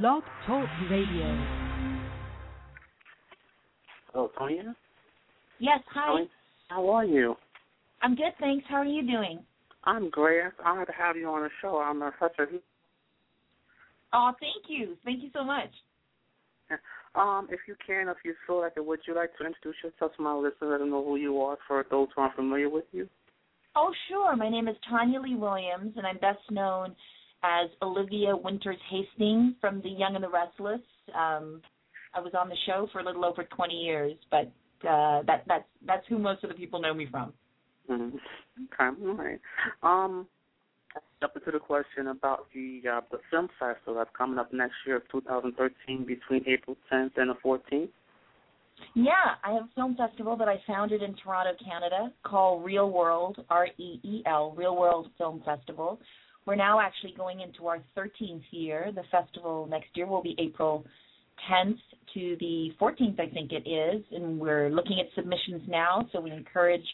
Blog Talk Radio. Hello, Tonya. Yes, hi. How are you? I'm good, thanks. How are you doing? I'm great. It's honored to have you on the show. I'm such a Oh, thank you. Thank you so much. um, if you can, if you feel like it, would you like to introduce yourself to my listeners? Let them know who you are for those who aren't familiar with you. Oh, sure. My name is Tonya Lee Williams, and I'm best known as Olivia Winters Hastings from The Young and the Restless. Um, I was on the show for a little over 20 years, but uh, that that's that's who most of the people know me from. Mm-hmm. Okay, all right. Um, jump into the question about the uh, the film festival that's coming up next year of 2013 between April 10th and the 14th. Yeah, I have a film festival that I founded in Toronto, Canada, called Reel World, R E E L, Reel World Film Festival. We're now actually going into our 13th year. The festival next year will be April 10th to the 14th, I think it is, and we're looking at submissions now. So we encourage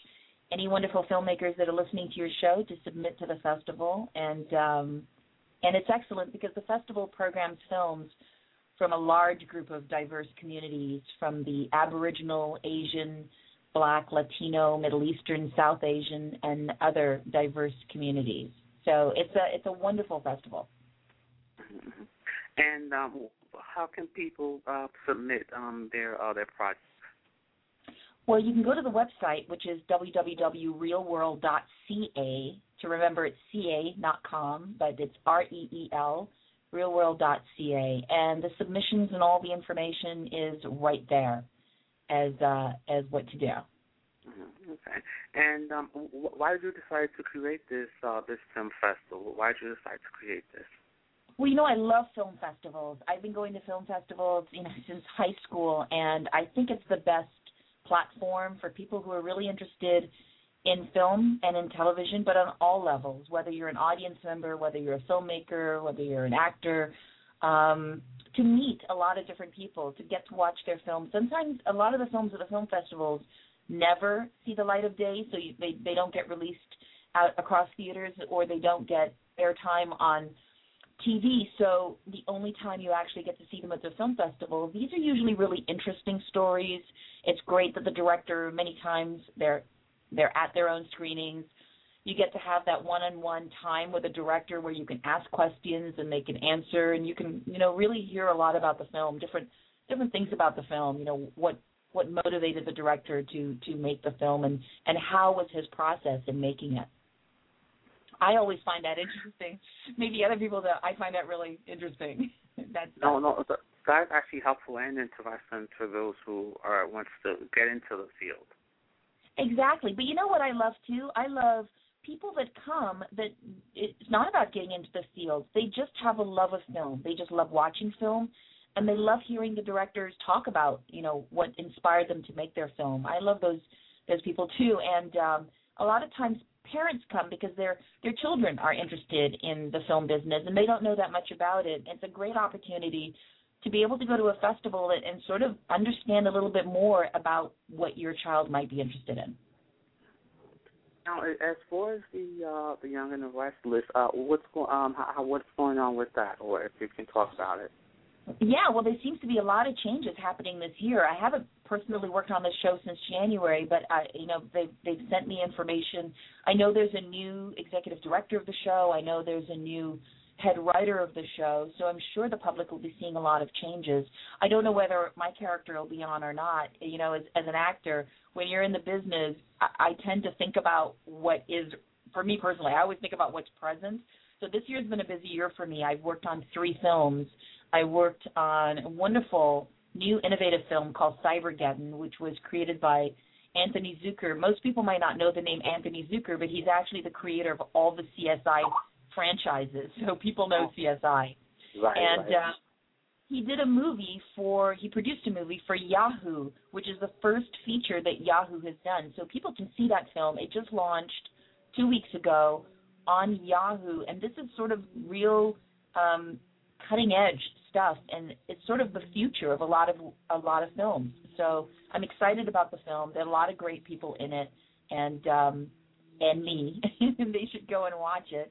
any wonderful filmmakers that are listening to your show to submit to the festival, and um, and it's excellent because the festival programs films from a large group of diverse communities, from the Aboriginal, Asian, Black, Latino, Middle Eastern, South Asian, and other diverse communities. So it's a it's a wonderful festival. Mm-hmm. And um, how can people uh, submit um, their uh, their projects? Well, you can go to the website, which is www.reelworld.ca. To remember, it's ca, not com, but it's R E E L, reelworld.ca, And the submissions and all the information is right there as uh, as what to do. Mm-hmm. Okay. And um, why did you decide to create this uh, this film festival? Why did you decide to create this? Well, you know, I love film festivals. I've been going to film festivals, you know, since high school, and I think it's the best platform for people who are really interested in film and in television, but on all levels, whether you're an audience member, whether you're a filmmaker, whether you're an actor, um, to meet a lot of different people, to get to watch their films. Sometimes a lot of the films at the film festivals never see the light of day, so you, they they don't get released out across theaters, or they don't get airtime on TV. So the only time you actually get to see them at the film festival, these are usually really interesting stories. It's great that the director many times they're they're at their own screenings. You get to have that one-on-one time with a director where you can ask questions and they can answer, and you can you know really hear a lot about the film, different different things about the film. You know what what motivated the director to to make the film, and and how was his process in making it. I always find that interesting. Maybe other people that I find that really interesting. That's no, no, that's actually helpful and interesting to those who are wants to get into the field. Exactly, but you know what I love too? I love people that come that it's not about getting into the field. They just have a love of film. They just love watching film, and they love hearing the directors talk about you know what inspired them to make their film. I love those those people too, and um, a lot of times parents come because their their children are interested in the film business and they don't know that much about it. It's a great opportunity to be able to go to a festival and, and sort of understand a little bit more about what your child might be interested in. Now, as far as the uh, the Young and the Restless, uh, what's going um how, what's going on with that, or if you can talk about it? Yeah, well, there seems to be a lot of changes happening this year. I haven't personally worked on this show since January, but I, you know, they've they've sent me information. I know there's a new executive director of the show. I know there's a new head writer of the show, so I'm sure the public will be seeing a lot of changes. I don't know whether my character will be on or not. You know, as as an actor, when you're in the business, I, I tend to think about what is for me personally. I always think about what's present. So this year's been a busy year for me. I've worked on three films I worked on a wonderful new innovative film called Cybergeddon, which was created by Anthony Zuiker. Most people might not know the name Anthony Zuiker, but he's actually the creator of all the CSI franchises, so people know CSI. Right, and right. Uh, he did a movie for he produced a movie for Yahoo, which is the first feature that Yahoo has done. So people can see that film. It just launched two weeks ago on Yahoo, and this is sort of real um, cutting edge stuff, and it's sort of the future of a lot of a lot of films. So I'm excited about the film. There are a lot of great people in it, and um, and me. they should go and watch it.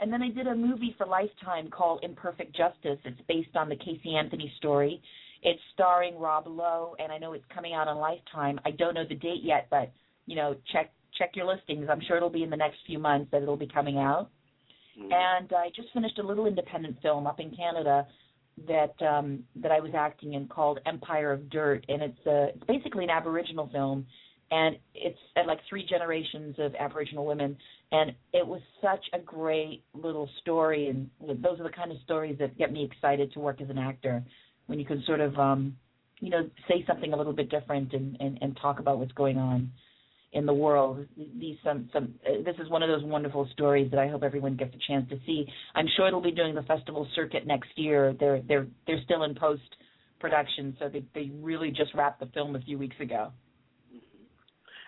And then I did a movie for Lifetime called Imperfect Justice. It's based on the Casey Anthony story. It's starring Rob Lowe, and I know it's coming out on Lifetime. I don't know the date yet, but you know, check check your listings. I'm sure it'll be in the next few months that it'll be coming out. Mm-hmm. And I just finished a little independent film up in Canada that um that I was acting in called Empire of Dirt. And it's a it's basically an aboriginal film. And it's at like three generations of aboriginal women. And it was such a great little story. And those are the kind of stories that get me excited to work as an actor. When you can sort of um you know say something a little bit different and and, and talk about what's going on in the world. These some some uh, this is one of those wonderful stories that I hope everyone gets a chance to see. I'm sure it'll be doing the festival circuit next year. They're they're they're still in post production, so they they really just wrapped the film a few weeks ago.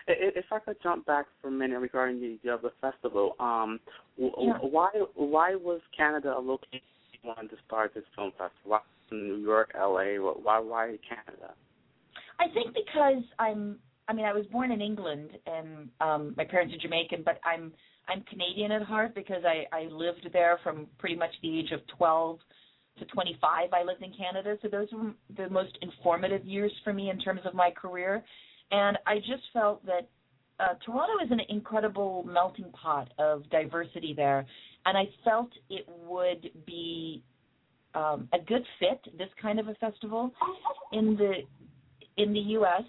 If I could jump back for a minute regarding the the, the festival, um, yeah. why why was Canada a location you wanted to start this film festival? Why New York, LA? Why why Canada? I think because I'm I mean, I was born in England, and um, my parents are Jamaican, but I'm I'm Canadian at heart because I I lived there from pretty much the age of 12 to 25. I lived in Canada, so those were the most informative years for me in terms of my career, and I just felt that uh, Toronto is an incredible melting pot of diversity there, and I felt it would be um, a good fit. This kind of a festival in the in the U.S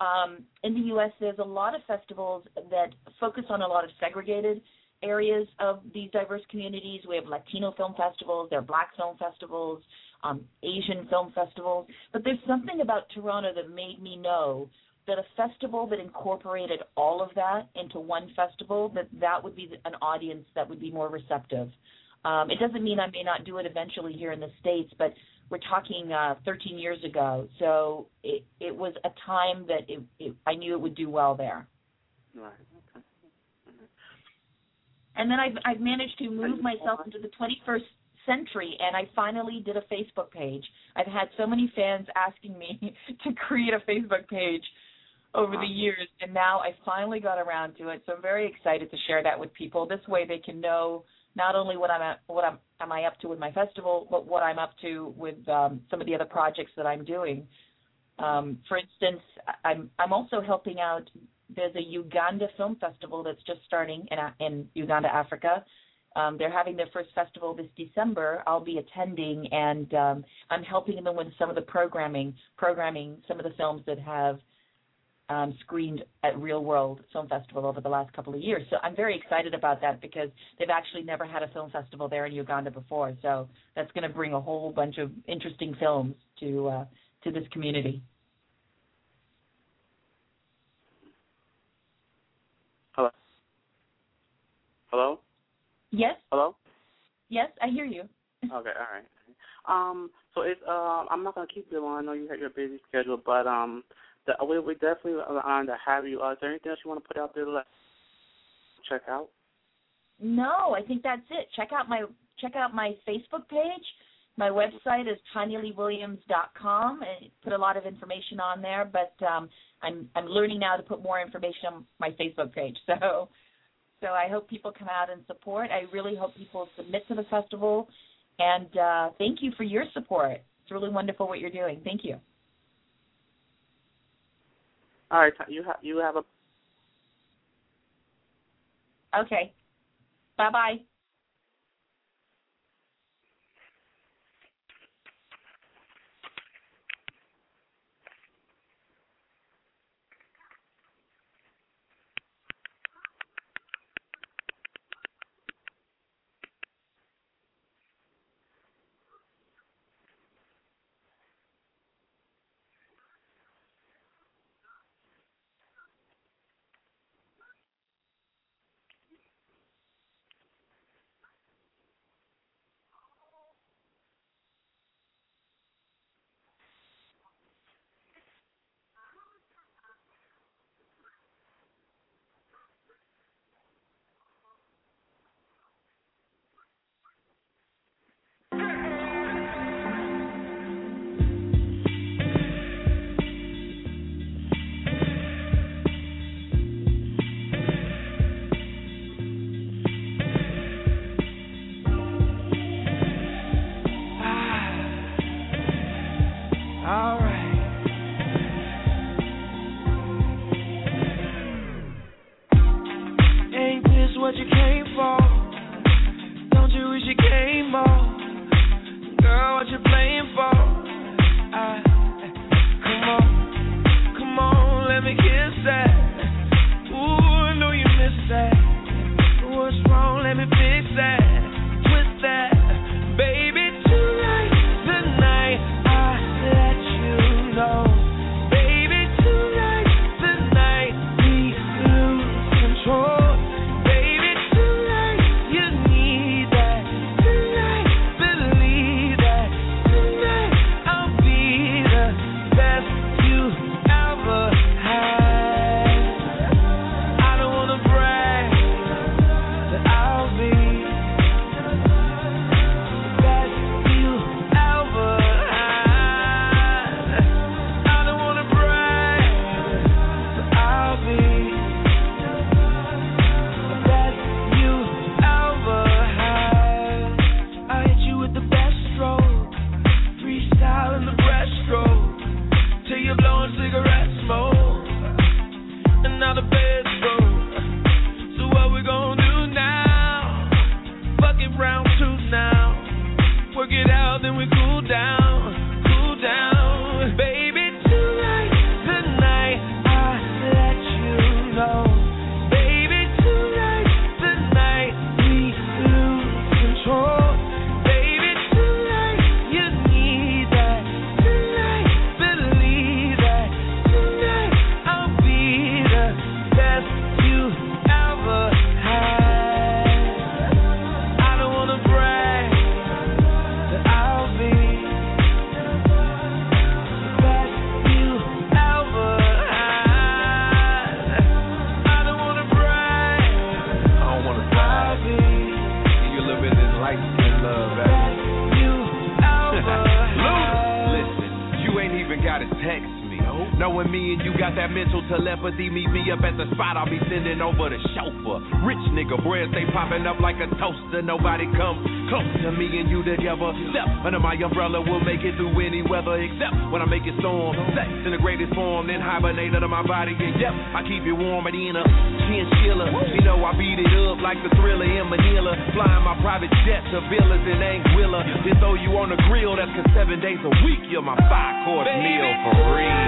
um, in the U.S., there's a lot of festivals that focus on a lot of segregated areas of these diverse communities. We have Latino film festivals, there are Black film festivals, um, Asian film festivals. But there's something about Toronto that made me know that a festival that incorporated all of that into one festival, that that would be an audience that would be more receptive. Um, it doesn't mean I may not do it eventually here in the States, but we're talking uh, 13 years ago, so it it was a time that it, it I knew it would do well there. Right. Okay. And then I've I've managed to move myself into the 21st century, and I finally did a Facebook page. I've had so many fans asking me to create a Facebook page over the years, and now I finally got around to it. So I'm very excited to share that with people. This way, they can know not only what I'm at, what I'm am I up to with my festival, but what I'm up to with um, some of the other projects that I'm doing. Um, for instance, I'm I'm also helping out. There's a Uganda Film Festival that's just starting in in Uganda, Africa. Um, they're having their first festival this December. I'll be attending, and um, I'm helping them with some of the programming, programming some of the films that have um, screened at Reel World Film Festival over the last couple of years. So I'm very excited about that because they've actually never had a film festival there in Uganda before. So that's going to bring a whole bunch of interesting films to uh, to this community. Hello. Hello. Yes. Hello. Yes, I hear you. okay. All right. Um. So it's uh. I'm not gonna keep you long. I know you have your busy schedule, but um the, we we definitely are to have you. Uh, is there anything else you want to put out there to let check out? No, I think that's it. Check out my check out my Facebook page. My website is tonyaleewilliams.com. I put a lot of information on there, but um, I'm I'm learning now to put more information on my Facebook page. So so I hope people come out and support. I really hope people submit to the festival, and uh, thank you for your support. It's really wonderful what you're doing. Thank you. All right, you have you have a. Okay. Bye bye. Georgia blame up at the spot, I'll be sending over the chauffeur. Rich nigga, bread stay popping up like a toaster. Nobody come close to me and you together. Step under my umbrella, we'll make it through any weather, except when I make it storm. Sex in the greatest form, then hibernate under my body. And yep, I keep it warm at in a chinchilla. You know I beat it up like the thriller in Manila. Flying my private jet to villas in Anguilla. Then throw you on the grill, that's cause seven days a week, you're my five course meal for real.